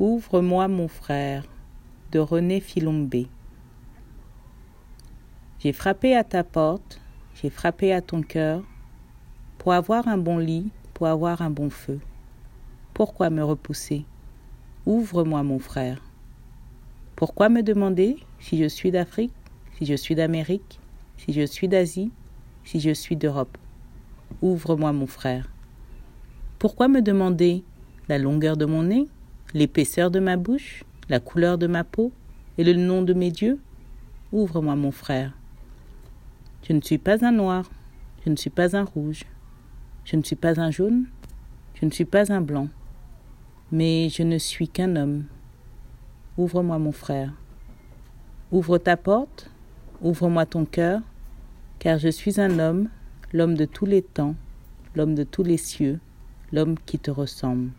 Ouvre-moi mon frère de René Filombé. J'ai frappé à ta porte, j'ai frappé à ton cœur, pour avoir un bon lit, pour avoir un bon feu. Pourquoi me repousser? Ouvre-moi mon frère. Pourquoi me demander si je suis d'Afrique, si je suis d'Amérique, si je suis d'Asie, si je suis d'Europe? Ouvre-moi mon frère. Pourquoi me demander la longueur de mon nez, l'épaisseur de ma bouche, la couleur de ma peau et le nom de mes dieux Ouvre-moi mon frère. Je ne suis pas un noir, je ne suis pas un rouge, je ne suis pas un jaune, je ne suis pas un blanc, mais je ne suis qu'un homme. Ouvre-moi mon frère. Ouvre ta porte, ouvre-moi ton cœur, car je suis un homme, l'homme de tous les temps, l'homme de tous les cieux, l'homme qui te ressemble.